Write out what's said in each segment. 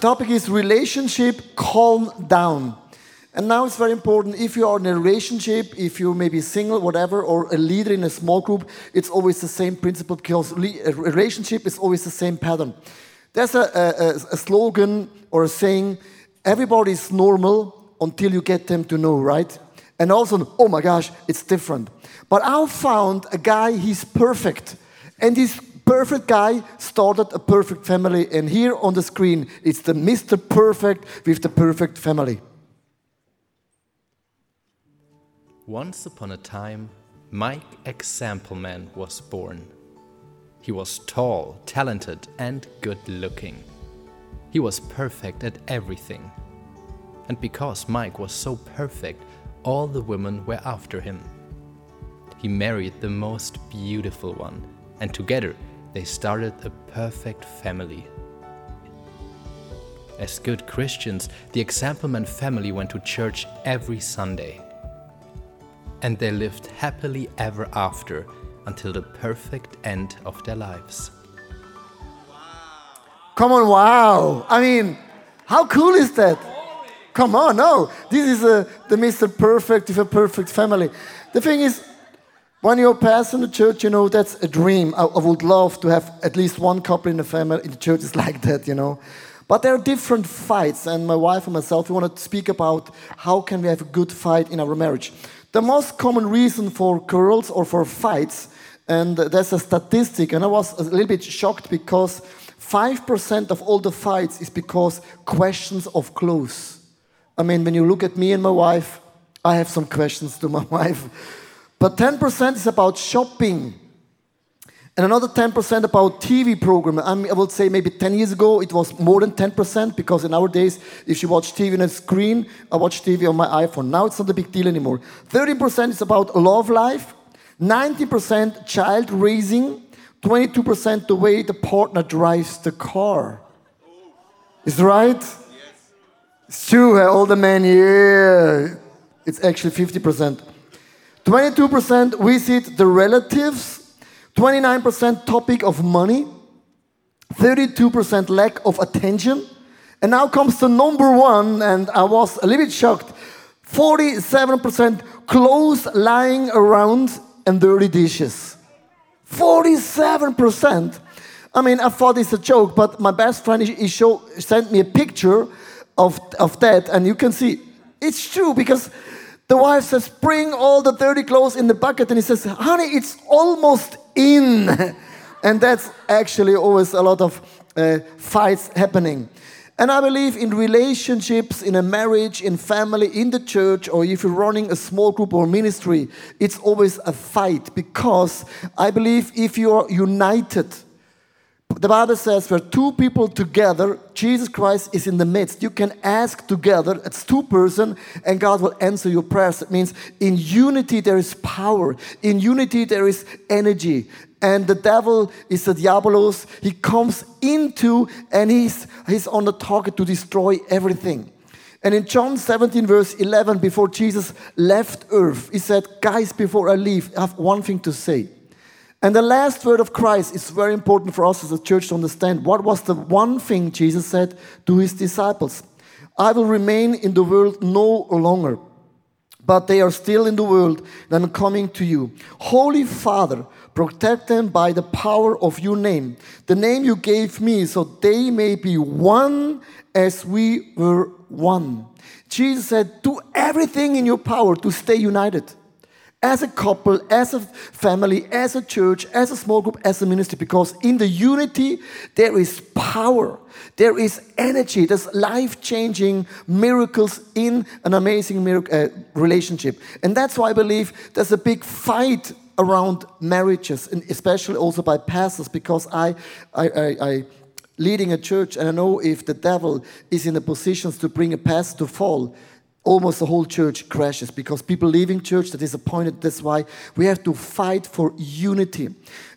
topic is relationship calm down. And now it's very important if you are in a relationship, if you may be single, whatever, or a leader in a small group, it's always the same principle because a relationship is always the same pattern. There's a, a, a slogan or a saying everybody is normal until you get them to know, right? And also, oh my gosh, it's different. But I found a guy, he's perfect. And this perfect guy started a perfect family. And here on the screen, it's the Mr. Perfect with the perfect family. Once upon a time, Mike Exampleman was born. He was tall, talented, and good looking. He was perfect at everything. And because Mike was so perfect, all the women were after him. He married the most beautiful one, and together they started a perfect family. As good Christians, the Exampleman family went to church every Sunday and they lived happily ever after until the perfect end of their lives. Come on, wow. I mean, how cool is that? Come on, no. This is a, the Mr. Perfect with a perfect family. The thing is, when you're passing the church, you know, that's a dream. I, I would love to have at least one couple in the family, in the church is like that, you know. But there are different fights, and my wife and myself, we want to speak about how can we have a good fight in our marriage. The most common reason for quarrels or for fights, and there's a statistic, and I was a little bit shocked because 5% of all the fights is because questions of clothes. I mean, when you look at me and my wife, I have some questions to my wife. But 10% is about shopping. And another 10% about TV program. I, mean, I would say maybe 10 years ago it was more than 10% because in our days, if you watch TV on a screen, I watch TV on my iPhone. Now it's not a big deal anymore. 30% is about love life, 90% child raising, 22% the way the partner drives the car. Is right? Yes. It's true, eh, all the men, yeah. It's actually 50%. 22% visit the relatives 29% topic of money, 32% lack of attention. And now comes the number one, and I was a little bit shocked 47% clothes lying around and dirty dishes. 47%. I mean, I thought it's a joke, but my best friend he show, sent me a picture of, of that, and you can see it's true because the wife says, Bring all the dirty clothes in the bucket, and he says, Honey, it's almost in. and that's actually always a lot of uh, fights happening. And I believe in relationships, in a marriage, in family, in the church, or if you're running a small group or ministry, it's always a fight because I believe if you are united, the Bible says where two people together, Jesus Christ is in the midst. You can ask together, it's two person, and God will answer your prayers. It means in unity there is power. In unity there is energy. And the devil is the diabolos. He comes into and he's, he's on the target to destroy everything. And in John 17, verse 11, before Jesus left earth, he said, Guys, before I leave, I have one thing to say. And the last word of Christ is very important for us as a church to understand. What was the one thing Jesus said to his disciples? I will remain in the world no longer, but they are still in the world, Then coming to you. Holy Father, protect them by the power of your name, the name you gave me, so they may be one as we were one. Jesus said, Do everything in your power to stay united as a couple, as a family, as a church, as a small group, as a ministry, because in the unity there is power, there is energy, there's life changing miracles in an amazing miracle, uh, relationship. And that's why I believe there's a big fight around marriages, and especially also by pastors, because I, I, I, I leading a church and I know if the devil is in the positions to bring a pastor to fall, almost the whole church crashes because people leaving church, they're disappointed. That's why we have to fight for unity.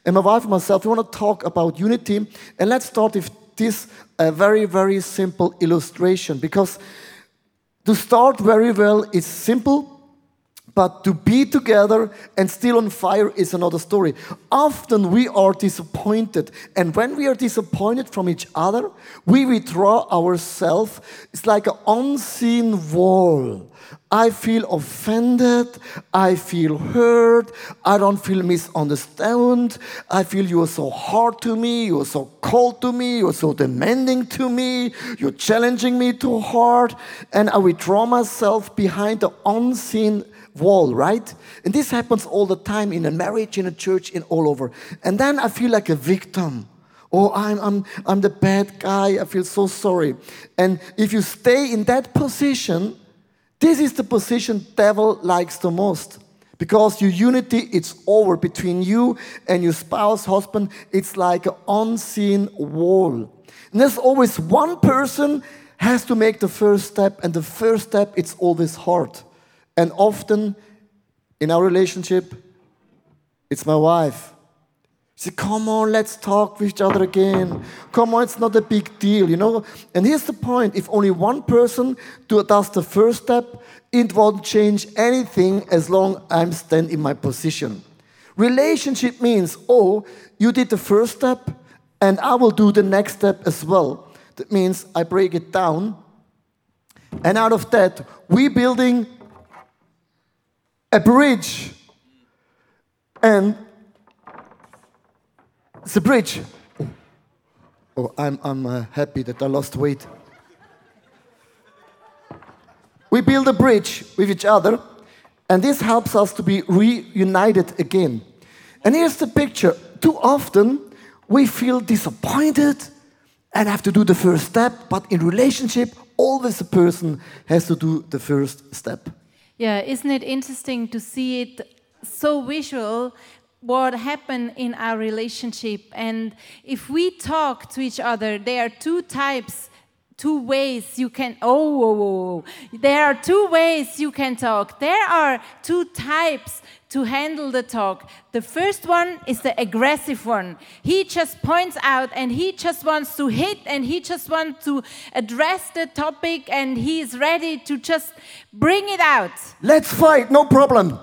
And my wife and myself, we want to talk about unity. And let's start with this a very, very simple illustration because to start very well, it's simple. But to be together and still on fire is another story. Often we are disappointed. And when we are disappointed from each other, we withdraw ourselves. It's like an unseen wall. I feel offended. I feel hurt. I don't feel misunderstood. I feel you are so hard to me. You are so cold to me. You are so demanding to me. You're challenging me too hard. And I withdraw myself behind the unseen wall, right? And this happens all the time in a marriage, in a church, in all over. And then I feel like a victim. Oh, I'm, I'm, I'm the bad guy. I feel so sorry. And if you stay in that position, this is the position devil likes the most. Because your unity, it's over between you and your spouse, husband. It's like an unseen wall. And there's always one person has to make the first step, and the first step, it's always hard. And often in our relationship, it's my wife. She said, Come on, let's talk with each other again. Come on, it's not a big deal, you know? And here's the point if only one person does the first step, it won't change anything as long I'm stand in my position. Relationship means, oh, you did the first step, and I will do the next step as well. That means I break it down, and out of that, we building a bridge. And it's a bridge. Oh, oh I'm, I'm uh, happy that I lost weight. We build a bridge with each other, and this helps us to be reunited again. And here's the picture. Too often, we feel disappointed and have to do the first step, but in relationship, always a person has to do the first step. Yeah, isn't it interesting to see it so visual? What happened in our relationship, and if we talk to each other, there are two types two ways you can oh, there are two ways you can talk there are two types to handle the talk. The first one is the aggressive one. He just points out and he just wants to hit and he just wants to address the topic and he is ready to just bring it out. Let's fight, no problem.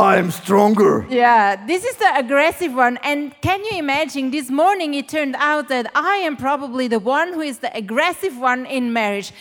I'm stronger. Yeah, this is the aggressive one. And can you imagine this morning it turned out that I am probably the one who is the aggressive one in marriage.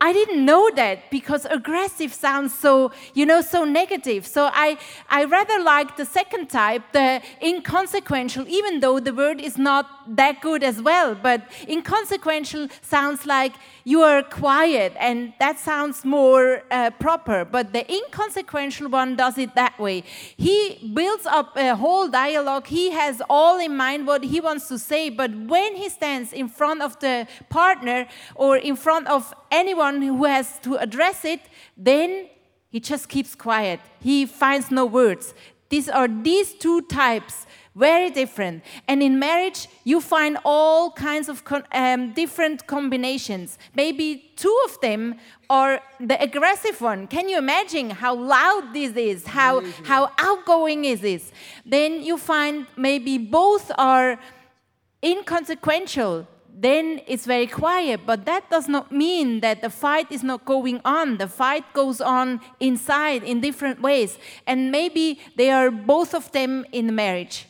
I didn't know that because aggressive sounds so, you know, so negative. So I, I rather like the second type, the inconsequential, even though the word is not that good as well. But inconsequential sounds like you are quiet, and that sounds more uh, proper. But the inconsequential one does it that way. He builds up a whole dialogue. He has all in mind what he wants to say. But when he stands in front of the partner or in front of anyone who has to address it, then he just keeps quiet. He finds no words. These are these two types very different. And in marriage, you find all kinds of um, different combinations. Maybe two of them are the aggressive one. Can you imagine how loud this is? How, how outgoing is this? Then you find maybe both are inconsequential then it's very quiet. But that does not mean that the fight is not going on. The fight goes on inside in different ways. And maybe they are both of them in marriage.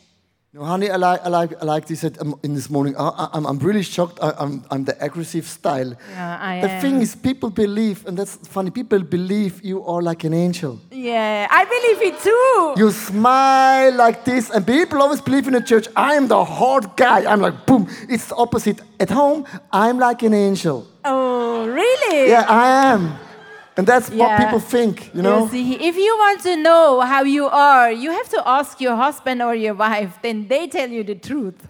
No, honey, I like, I like, I like this um, in this morning. I, am I'm really shocked. I, am I'm, I'm the aggressive style. Yeah, I the am. thing is, people believe, and that's funny, people believe you are like an angel. Yeah, I believe it too. You smile like this, and people always believe in the church, I am the hard guy. I'm like, boom. It's the opposite. At home, I'm like an angel. Oh, really? Yeah, I am. And that's yeah. what people think, you know? You see, if you want to know how you are, you have to ask your husband or your wife, then they tell you the truth.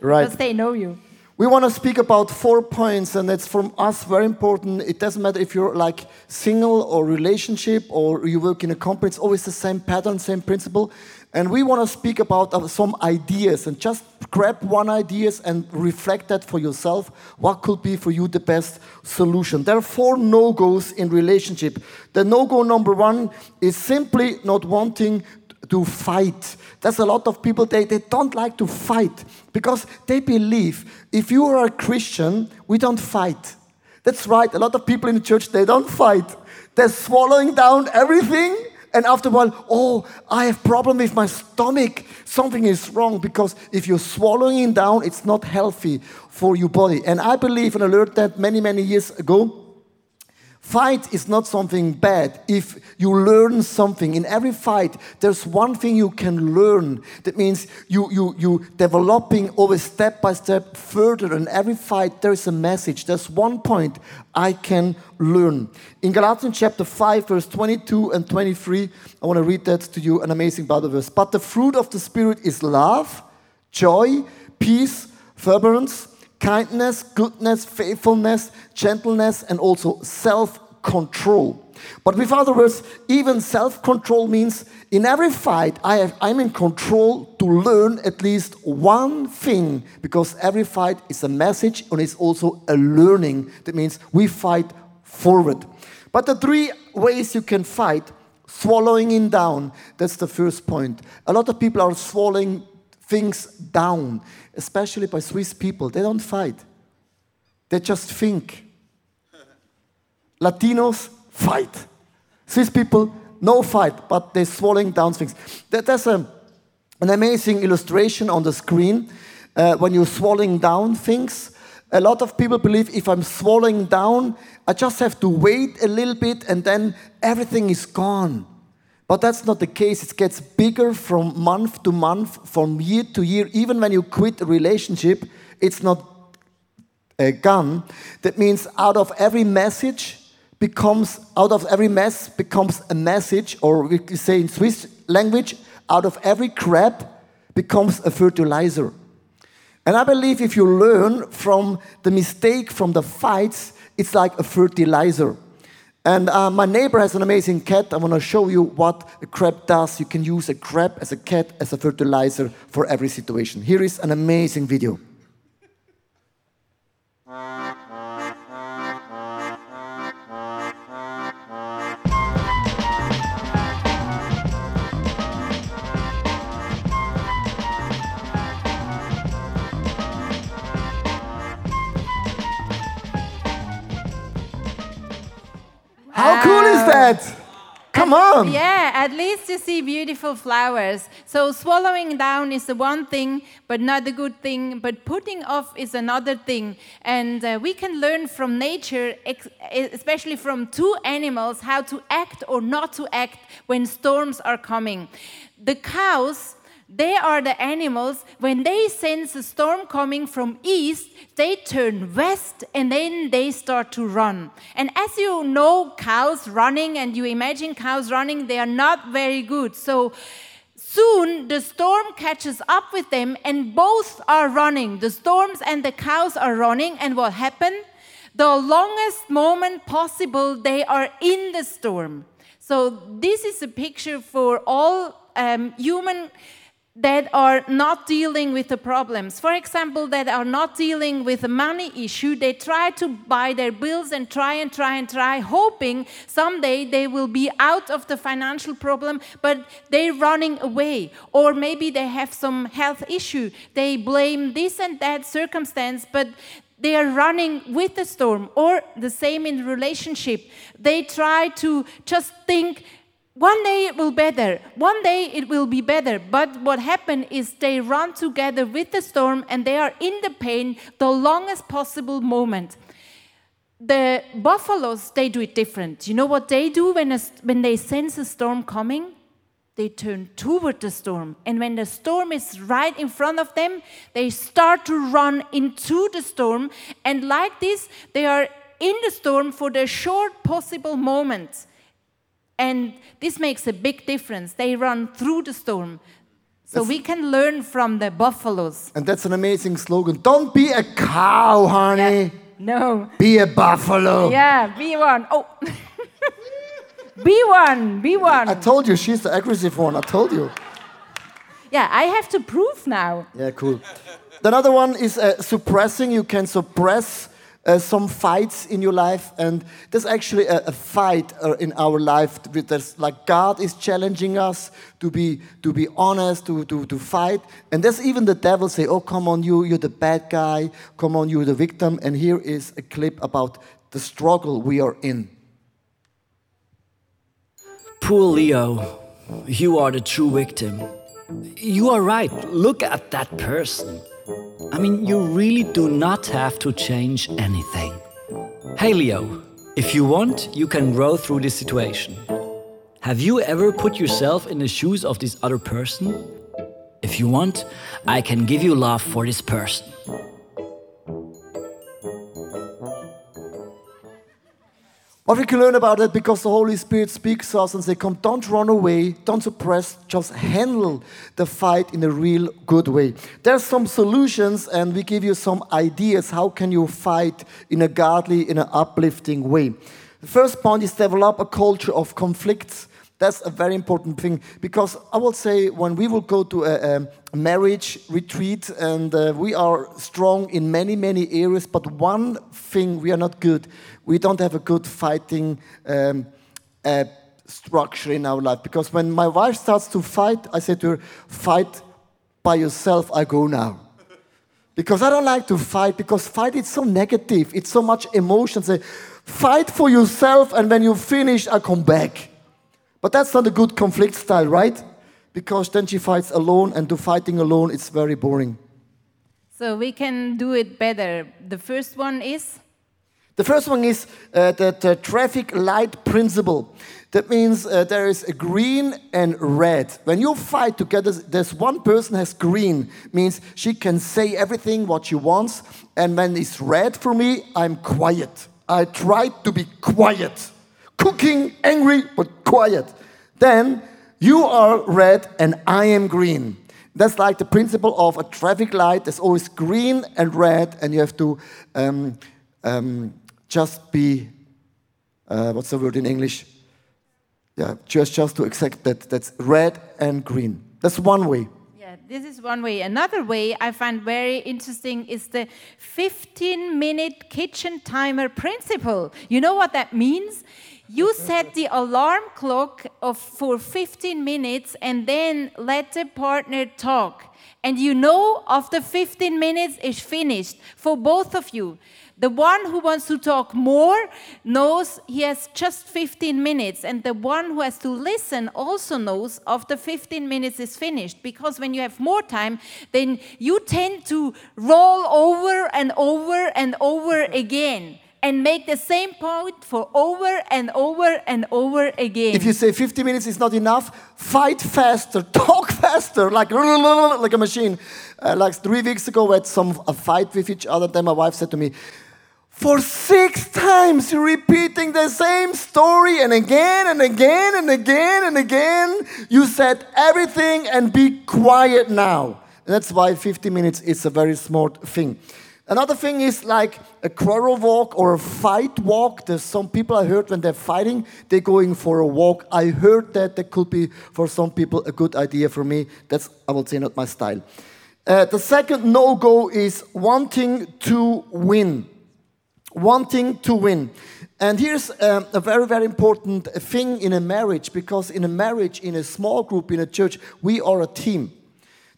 Right. Because they know you. We want to speak about four points, and it's from us very important. It doesn't matter if you're like single or relationship or you work in a company, it's always the same pattern, same principle. And we want to speak about some ideas and just grab one ideas and reflect that for yourself. What could be for you the best solution? There are four no-goes in relationship. The no-go number one is simply not wanting to fight. There's a lot of people, they, they don't like to fight because they believe if you are a Christian, we don't fight. That's right, a lot of people in the church, they don't fight. They're swallowing down everything And after a while, oh, I have problem with my stomach. Something is wrong because if you're swallowing it down, it's not healthy for your body. And I believe, and I learned that many, many years ago, Fight is not something bad. If you learn something, in every fight, there's one thing you can learn. That means you, you, you developing always step by step further. In every fight, there's a message. There's one point I can learn. In Galatians chapter 5, verse 22 and 23, I want to read that to you, an amazing Bible verse. But the fruit of the Spirit is love, joy, peace, forbearance, kindness, goodness, faithfulness, gentleness, and also self control. But with other words, even self control means in every fight, I have, I'm in control to learn at least one thing because every fight is a message and it's also a learning. That means we fight forward. But the three ways you can fight swallowing in down, that's the first point. A lot of people are swallowing things down, especially by Swiss people. They don't fight, they just think. Latinos fight. Swiss people, no fight, but they're swallowing down things. There's a, an amazing illustration on the screen uh, when you're swallowing down things. A lot of people believe if I'm swallowing down, I just have to wait a little bit and then everything is gone. But that's not the case. It gets bigger from month to month, from year to year. Even when you quit a relationship, it's not a gun. That means out of every message becomes, out of every mess becomes a message, or we say in Swiss language, out of every crab becomes a fertilizer. And I believe if you learn from the mistake, from the fights, it's like a fertilizer. And uh, my neighbor has an amazing cat. I want to show you what a crab does. You can use a crab as a cat as a fertilizer for every situation. Here is an amazing video. That? Come on. Yeah, at least you see beautiful flowers. So swallowing down is the one thing, but not the good thing. But putting off is another thing. And uh, we can learn from nature, ex- especially from two animals, how to act or not to act when storms are coming. The cows they are the animals, when they sense a storm coming from east, they turn west and then they start to run. And as you know, cows running and you imagine cows running, they are not very good. So soon the storm catches up with them and both are running. The storms and the cows are running. And what happened? The longest moment possible, they are in the storm. So this is a picture for all um, human that are not dealing with the problems. For example, that are not dealing with a money issue. They try to buy their bills and try and try and try, hoping someday they will be out of the financial problem, but they're running away. Or maybe they have some health issue. They blame this and that circumstance, but they are running with the storm. Or the same in relationship. They try to just think, one day it will be better. One day it will be better. But what happened is they run together with the storm and they are in the pain the longest possible moment. The buffaloes, they do it different. You know what they do when, a, when they sense a storm coming? They turn toward the storm. And when the storm is right in front of them, they start to run into the storm. And like this, they are in the storm for the short possible moment and this makes a big difference. They run through the storm. So that's, we can learn from the buffaloes. And that's an amazing slogan. Don't be a cow, honey. Yeah. No. Be a buffalo. Yeah, be one. Oh. be one. Be one. I told you, she's the aggressive one. I told you. Yeah, I have to prove now. Yeah, cool. Another one is uh, suppressing. You can suppress uh, some fights in your life, and there's actually a, a fight uh, in our life. There's like God is challenging us to be to be honest, to, to, to fight, and there's even the devil say, "Oh, come on, you you're the bad guy. Come on, you're the victim." And here is a clip about the struggle we are in. Poor Leo, you are the true victim. You are right, look at that person. I mean, you really do not have to change anything. Hey Leo, if you want, you can grow through this situation. Have you ever put yourself in the shoes of this other person? If you want, I can give you love for this person. What we can learn about it because the Holy Spirit speaks to us and say, Come, don't run away, don't suppress, just handle the fight in a real good way. There's some solutions, and we give you some ideas how can you fight in a godly, in an uplifting way. The first point is develop a culture of conflicts. That's a very important thing because I will say when we will go to a, a marriage retreat and uh, we are strong in many, many areas, but one thing we are not good, we don't have a good fighting um, uh, structure in our life. Because when my wife starts to fight, I say to her, fight by yourself, I go now. Because I don't like to fight, because fight is so negative, it's so much emotion. Say, fight for yourself, and when you finish, I come back. But that's not a good conflict style, right? Because then she fights alone, and to fighting alone, it's very boring. So we can do it better. The first one is The first one is uh, the, the traffic light principle. That means uh, there is a green and red. When you fight together, there's one person has green, means she can say everything what she wants. And when it's red for me, I'm quiet. I try to be quiet. Cooking, angry, but quiet. Then you are red and I am green. That's like the principle of a traffic light. There's always green and red, and you have to um, um, just be, uh, what's the word in English? Yeah, just, just to accept that that's red and green. That's one way. Yeah, this is one way. Another way I find very interesting is the 15 minute kitchen timer principle. You know what that means? You set the alarm clock of for 15 minutes and then let the partner talk. And you know after 15 minutes is finished for both of you. The one who wants to talk more knows he has just 15 minutes, and the one who has to listen also knows after 15 minutes is finished. Because when you have more time, then you tend to roll over and over and over again and make the same point for over and over and over again. If you say 50 minutes is not enough, fight faster, talk faster, like like a machine. Uh, like three weeks ago, we had some a fight with each other. Then my wife said to me, "For six times you're repeating the same story, and again and again and again and again. You said everything, and be quiet now." That's why 50 minutes is a very smart thing. Another thing is like a quarrel walk or a fight walk. There's some people I heard when they're fighting, they're going for a walk. I heard that that could be for some people a good idea. For me, that's I would say not my style. Uh, the second no go is wanting to win. Wanting to win. And here's um, a very, very important thing in a marriage because in a marriage, in a small group, in a church, we are a team.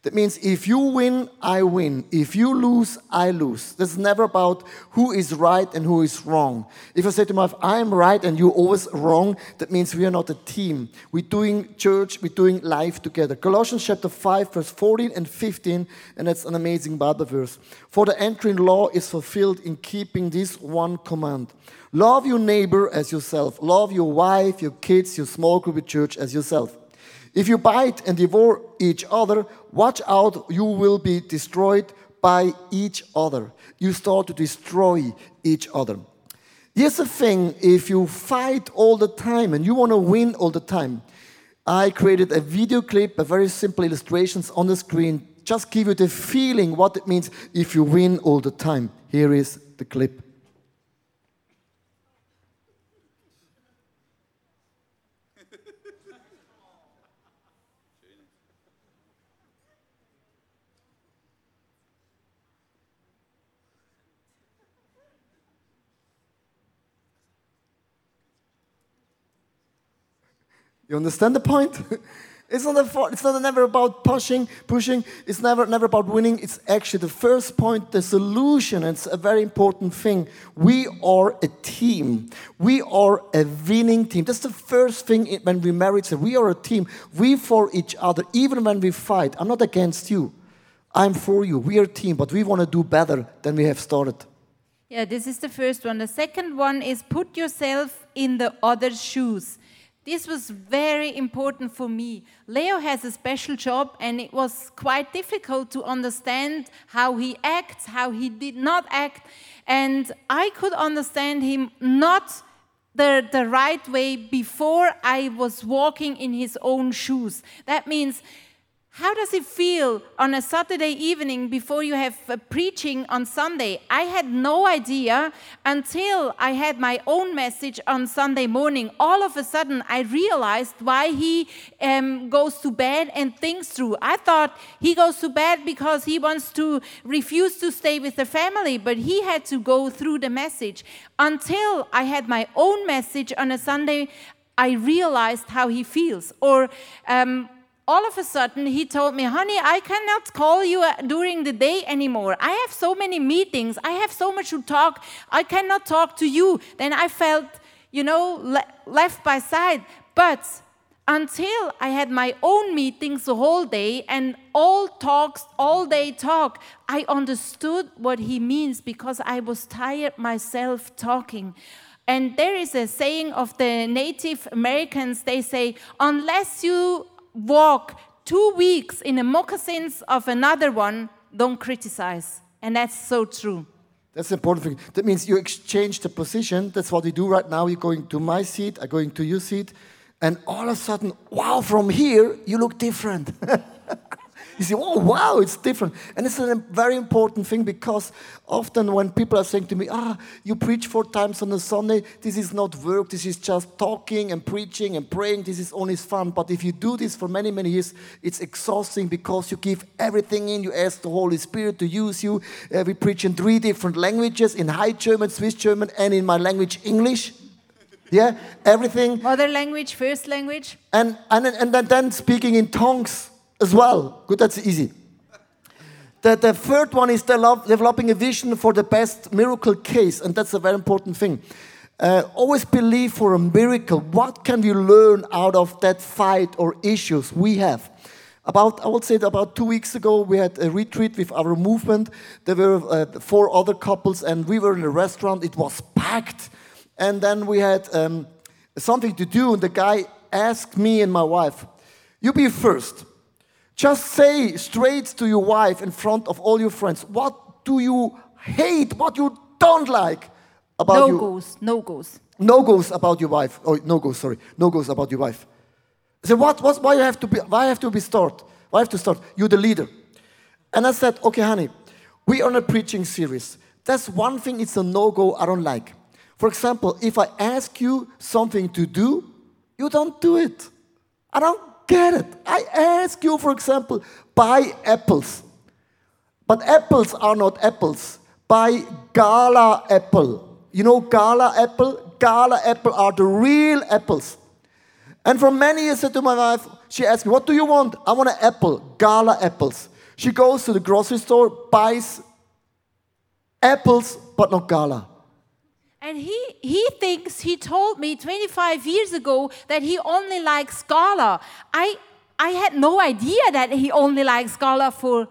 That means if you win, I win. If you lose, I lose. That's never about who is right and who is wrong. If I say to my wife, I'm right and you're always wrong, that means we are not a team. We're doing church, we're doing life together. Colossians chapter 5, verse 14 and 15, and that's an amazing Bible verse. For the entering law is fulfilled in keeping this one command. Love your neighbor as yourself. Love your wife, your kids, your small group, your church as yourself. If you bite and devour each other, watch out, you will be destroyed by each other. You start to destroy each other. Here's the thing if you fight all the time and you want to win all the time, I created a video clip, a very simple illustrations on the screen, just give you the feeling what it means if you win all the time. Here is the clip. You understand the point? It's not, a, it's not never about pushing, pushing. It's never, never about winning. It's actually the first point, the solution. It's a very important thing. We are a team. We are a winning team. That's the first thing when we marry. So we are a team. We for each other, even when we fight. I'm not against you. I'm for you. We are a team, but we want to do better than we have started. Yeah, this is the first one. The second one is put yourself in the other's shoes. This was very important for me. Leo has a special job, and it was quite difficult to understand how he acts, how he did not act. And I could understand him not the, the right way before I was walking in his own shoes. That means how does it feel on a Saturday evening before you have preaching on Sunday? I had no idea until I had my own message on Sunday morning. All of a sudden, I realized why he um, goes to bed and thinks through. I thought he goes to bed because he wants to refuse to stay with the family, but he had to go through the message. Until I had my own message on a Sunday, I realized how he feels. Or um, all of a sudden he told me, honey, I cannot call you uh, during the day anymore. I have so many meetings. I have so much to talk. I cannot talk to you. Then I felt, you know, le left by side. But until I had my own meetings the whole day and all talks, all day talk, I understood what he means because I was tired myself talking. And there is a saying of the Native Americans, they say, unless you walk two weeks in the moccasins of another one, don't criticize. And that's so true. That's important thing. That means you exchange the position. That's what we do right now. You're going to my seat, I'm going to your seat. And all of a sudden, wow, from here, you look different. you see, oh, wow, it's different. And it's a very important thing because often when people are saying to me, ah, you preach four times on a Sunday, this is not work, this is just talking and preaching and praying, this is only fun. But if you do this for many, many years, it's exhausting because you give everything in, you ask the Holy Spirit to use you. Uh, we preach in three different languages in High German, Swiss German, and in my language, English. Yeah, everything. Mother language, first language. And, and, and then, then speaking in tongues as well. Good, that's easy. The, the third one is developing a vision for the best miracle case, and that's a very important thing. Uh, always believe for a miracle. What can we learn out of that fight or issues we have? About, I would say, about two weeks ago, we had a retreat with our movement. There were uh, four other couples, and we were in a restaurant. It was packed, and then we had um, something to do. And the guy asked me and my wife, "You be first. Just say straight to your wife in front of all your friends, what do you hate, what you don't like about no you? No goes, no goes. No goes about your wife. Oh, no goes, sorry. No goes about your wife. Said, what, what, why you have to be, why you have to be start? Why have to start? You're the leader. And I said, okay, honey, we are on a preaching series. That's one thing, it's a no-go I don't like. For example, if I ask you something to do, you don't do it. I don't get it. I ask you, for example, buy apples. But apples are not apples. Buy gala apple. You know gala apple? Gala apple are the real apples. And for many years, I said to my wife, she asked me, What do you want? I want an apple, gala apples. She goes to the grocery store, buys apples, but not gala. And he, he thinks he told me 25 years ago that he only likes Gala. I, I had no idea that he only likes Gala for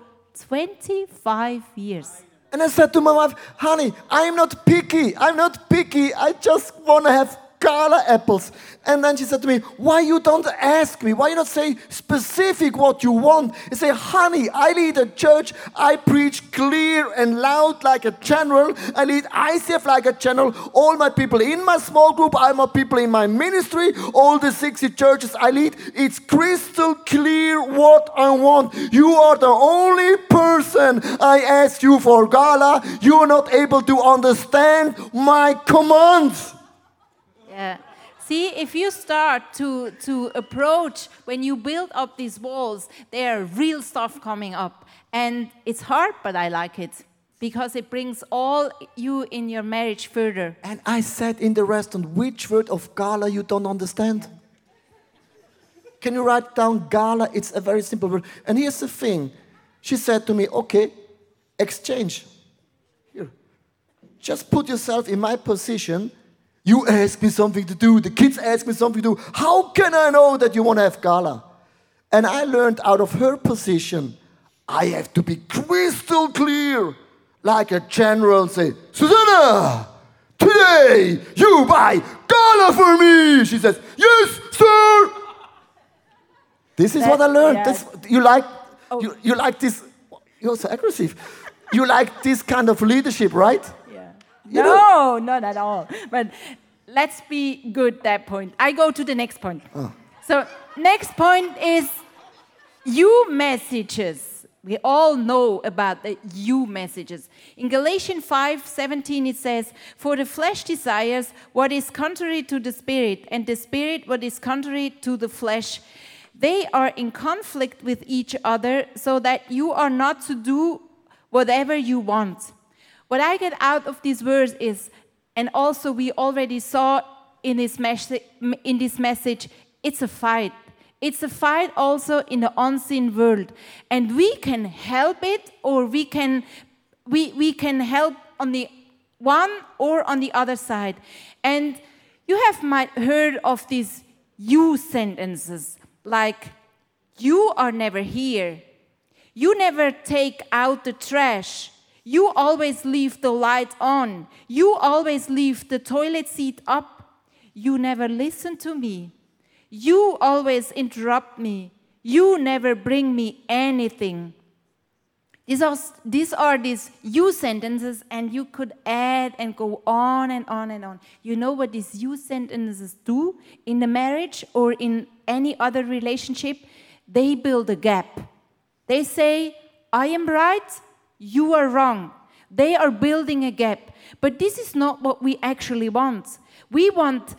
25 years. And I said to my wife, honey, I'm not picky. I'm not picky. I just want to have gala apples. And then she said to me, Why you don't ask me? Why you not say specific what you want? You say, honey, I lead a church. I preach clear and loud like a general. I lead ICF like a general. All my people in my small group, all my people in my ministry, all the 60 churches I lead, it's crystal clear what I want. You are the only person I ask you for gala. You are not able to understand my commands. Yeah. See, if you start to, to approach, when you build up these walls, there are real stuff coming up. And it's hard, but I like it because it brings all you in your marriage further. And I said in the restaurant, which word of gala you don't understand? Can you write down gala? It's a very simple word. And here's the thing. She said to me, okay, exchange. Here. Just put yourself in my position. You ask me something to do. The kids ask me something to do. How can I know that you want to have gala? And I learned out of her position, I have to be crystal clear, like a general say, Susanna, today you buy gala for me. She says, yes, sir. This is what I learned. yeah. You like, oh. you, you like this. You're so aggressive. you like this kind of leadership, right? You no, not at all. But let's be good that point. I go to the next point. Oh. So next point is you messages. We all know about the you messages. In Galatians 5 17, it says, For the flesh desires what is contrary to the spirit, and the spirit what is contrary to the flesh. They are in conflict with each other, so that you are not to do whatever you want. What I get out of this verse is, and also we already saw in this, mes- in this message, it's a fight. It's a fight also in the unseen world. And we can help it or we can, we, we can help on the one or on the other side. And you have might heard of these you sentences like, you are never here. You never take out the trash. You always leave the light on. You always leave the toilet seat up. You never listen to me. You always interrupt me. You never bring me anything. These are, these are these you sentences, and you could add and go on and on and on. You know what these you sentences do in the marriage or in any other relationship? They build a gap. They say, I am right, you are wrong. They are building a gap. But this is not what we actually want. We want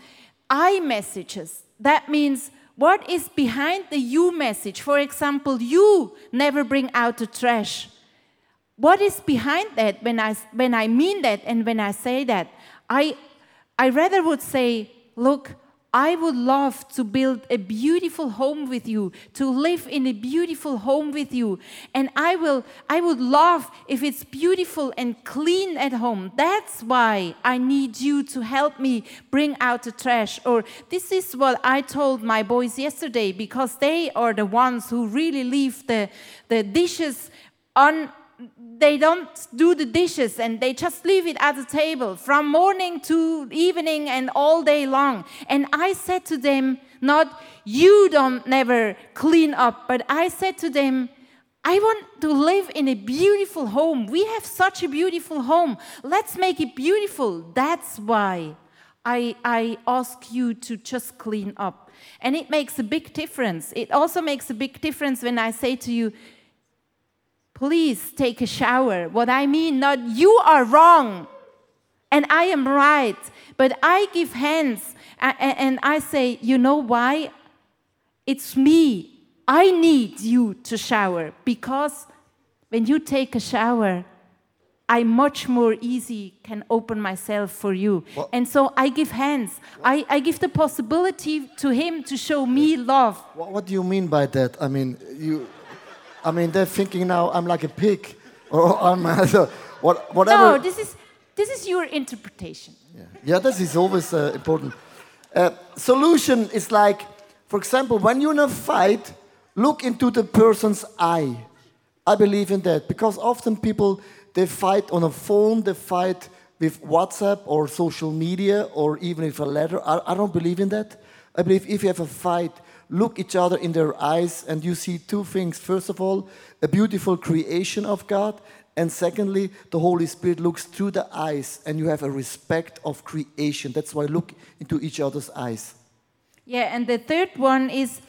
I messages. That means what is behind the you message? For example, you never bring out the trash. What is behind that when I, when I mean that and when I say that? I, I rather would say, look, I would love to build a beautiful home with you, to live in a beautiful home with you. And I will I would love if it's beautiful and clean at home. That's why I need you to help me bring out the trash. Or this is what I told my boys yesterday because they are the ones who really leave the, the dishes on they don't do the dishes and they just leave it at the table from morning to evening and all day long. And I said to them, not you don't never clean up, but I said to them, I want to live in a beautiful home. We have such a beautiful home. Let's make it beautiful. That's why I, I ask you to just clean up. And it makes a big difference. It also makes a big difference when I say to you, please take a shower. What I mean, not you are wrong and I am right, but I give hands and I say, you know why? It's me. I need you to shower because when you take a shower, I much more easy can open myself for you. And so I give hands. I, I give the possibility to him to show me love. What, what do you mean by that? I mean, you. I mean, they're thinking now I'm like a pig, or I'm what, whatever. No, this is this is your interpretation. Yeah, yeah this is always uh, important. Uh, solution is like, for example, when you're in a fight, look into the person's eye. I believe in that because often people they fight on a phone, they fight with WhatsApp or social media or even with a letter. I, I don't believe in that. I believe if you have a fight, look each other in their eyes and you see two things. First of all, a beautiful creation of God, and secondly, the Holy Spirit looks through the eyes and you have a respect of creation. That's why look into each other's eyes. Yeah, and the third one is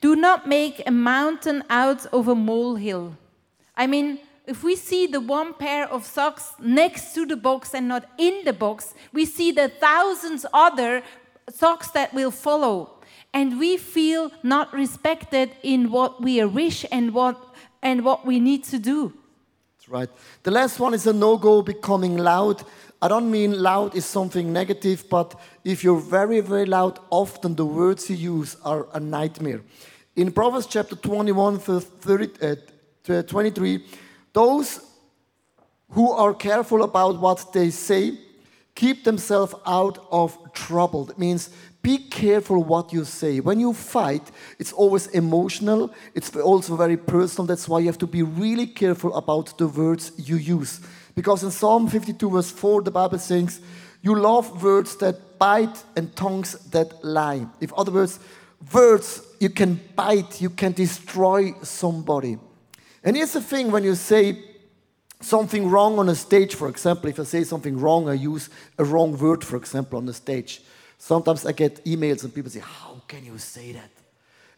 do not make a mountain out of a molehill. I mean, if we see the one pair of socks next to the box and not in the box, we see the thousands other socks that will follow. And we feel not respected in what we wish and what and what we need to do. That's right. The last one is a no go becoming loud. I don't mean loud is something negative, but if you're very, very loud, often the words you use are a nightmare. In Proverbs chapter 21, verse 30, uh, 23, those who are careful about what they say keep themselves out of trouble. That means be careful what you say. When you fight, it's always emotional, it's also very personal. That's why you have to be really careful about the words you use. Because in Psalm 52, verse 4, the Bible says, You love words that bite and tongues that lie. In other words, words you can bite, you can destroy somebody. And here's the thing when you say something wrong on a stage, for example, if I say something wrong, I use a wrong word, for example, on the stage. Sometimes I get emails and people say, How can you say that?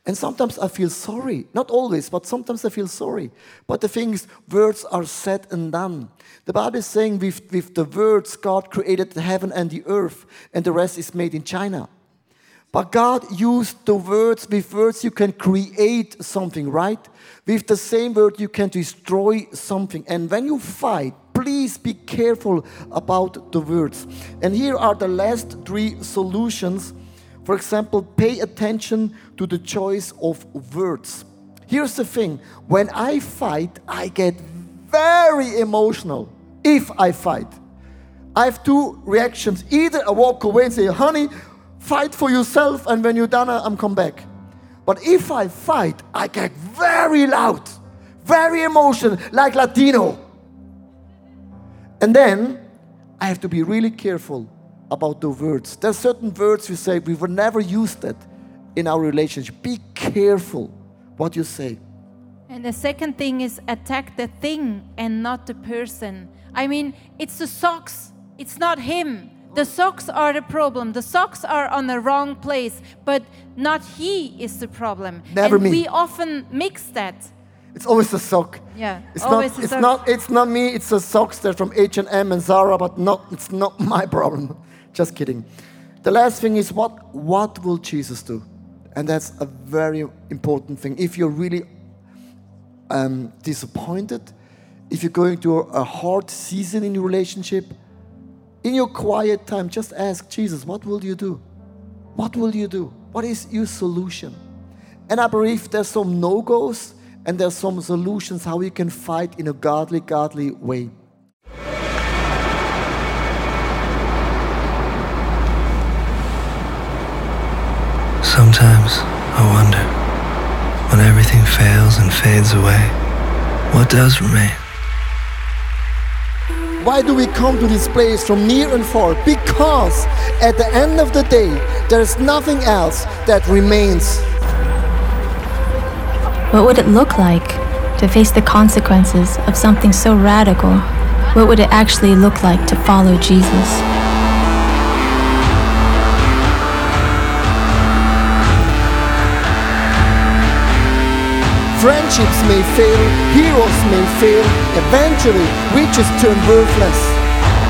And sometimes I feel sorry. Not always, but sometimes I feel sorry. But the thing is, words are said and done. The Bible is saying with, with the words, God created the heaven and the earth, and the rest is made in China. But God used the words, with words you can create something, right? With the same word you can destroy something. And when you fight, please be careful about the words. And here are the last three solutions. For example, pay attention to the choice of words. Here's the thing when I fight, I get very emotional if I fight. I have two reactions. Either I walk away and say, honey, Fight for yourself, and when you're done, I'm come back. But if I fight, I get very loud, very emotional, like Latino. And then I have to be really careful about the words. There are certain words you say, we will never use that in our relationship. Be careful what you say. And the second thing is attack the thing and not the person. I mean, it's the socks, it's not him. The socks are the problem. The socks are on the wrong place, but not he is the problem. Never and me. we often mix that. It's always the sock. Yeah, It's always not. the It's sock. not. It's not me. It's the socks. They're from H and M and Zara, but not. It's not my problem. Just kidding. The last thing is what? What will Jesus do? And that's a very important thing. If you're really um, disappointed, if you're going through a hard season in your relationship, in your quiet time, just ask Jesus, what will you do? What will you do? What is your solution? And I believe there's some no goes and there's some solutions how you can fight in a godly, godly way. Sometimes I wonder, when everything fails and fades away, what does remain? Why do we come to this place from near and far? Because at the end of the day, there's nothing else that remains. What would it look like to face the consequences of something so radical? What would it actually look like to follow Jesus? Friendships may fail, heroes may fail, eventually riches turn worthless.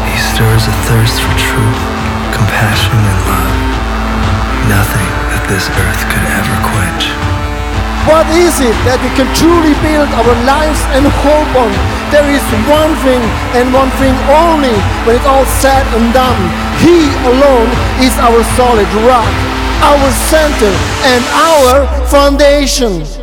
He stirs a thirst for truth, compassion, and love. Nothing that this earth could ever quench. What is it that we can truly build our lives and hope on? There is one thing and one thing only when it's all said and done. He alone is our solid rock, our center, and our foundation.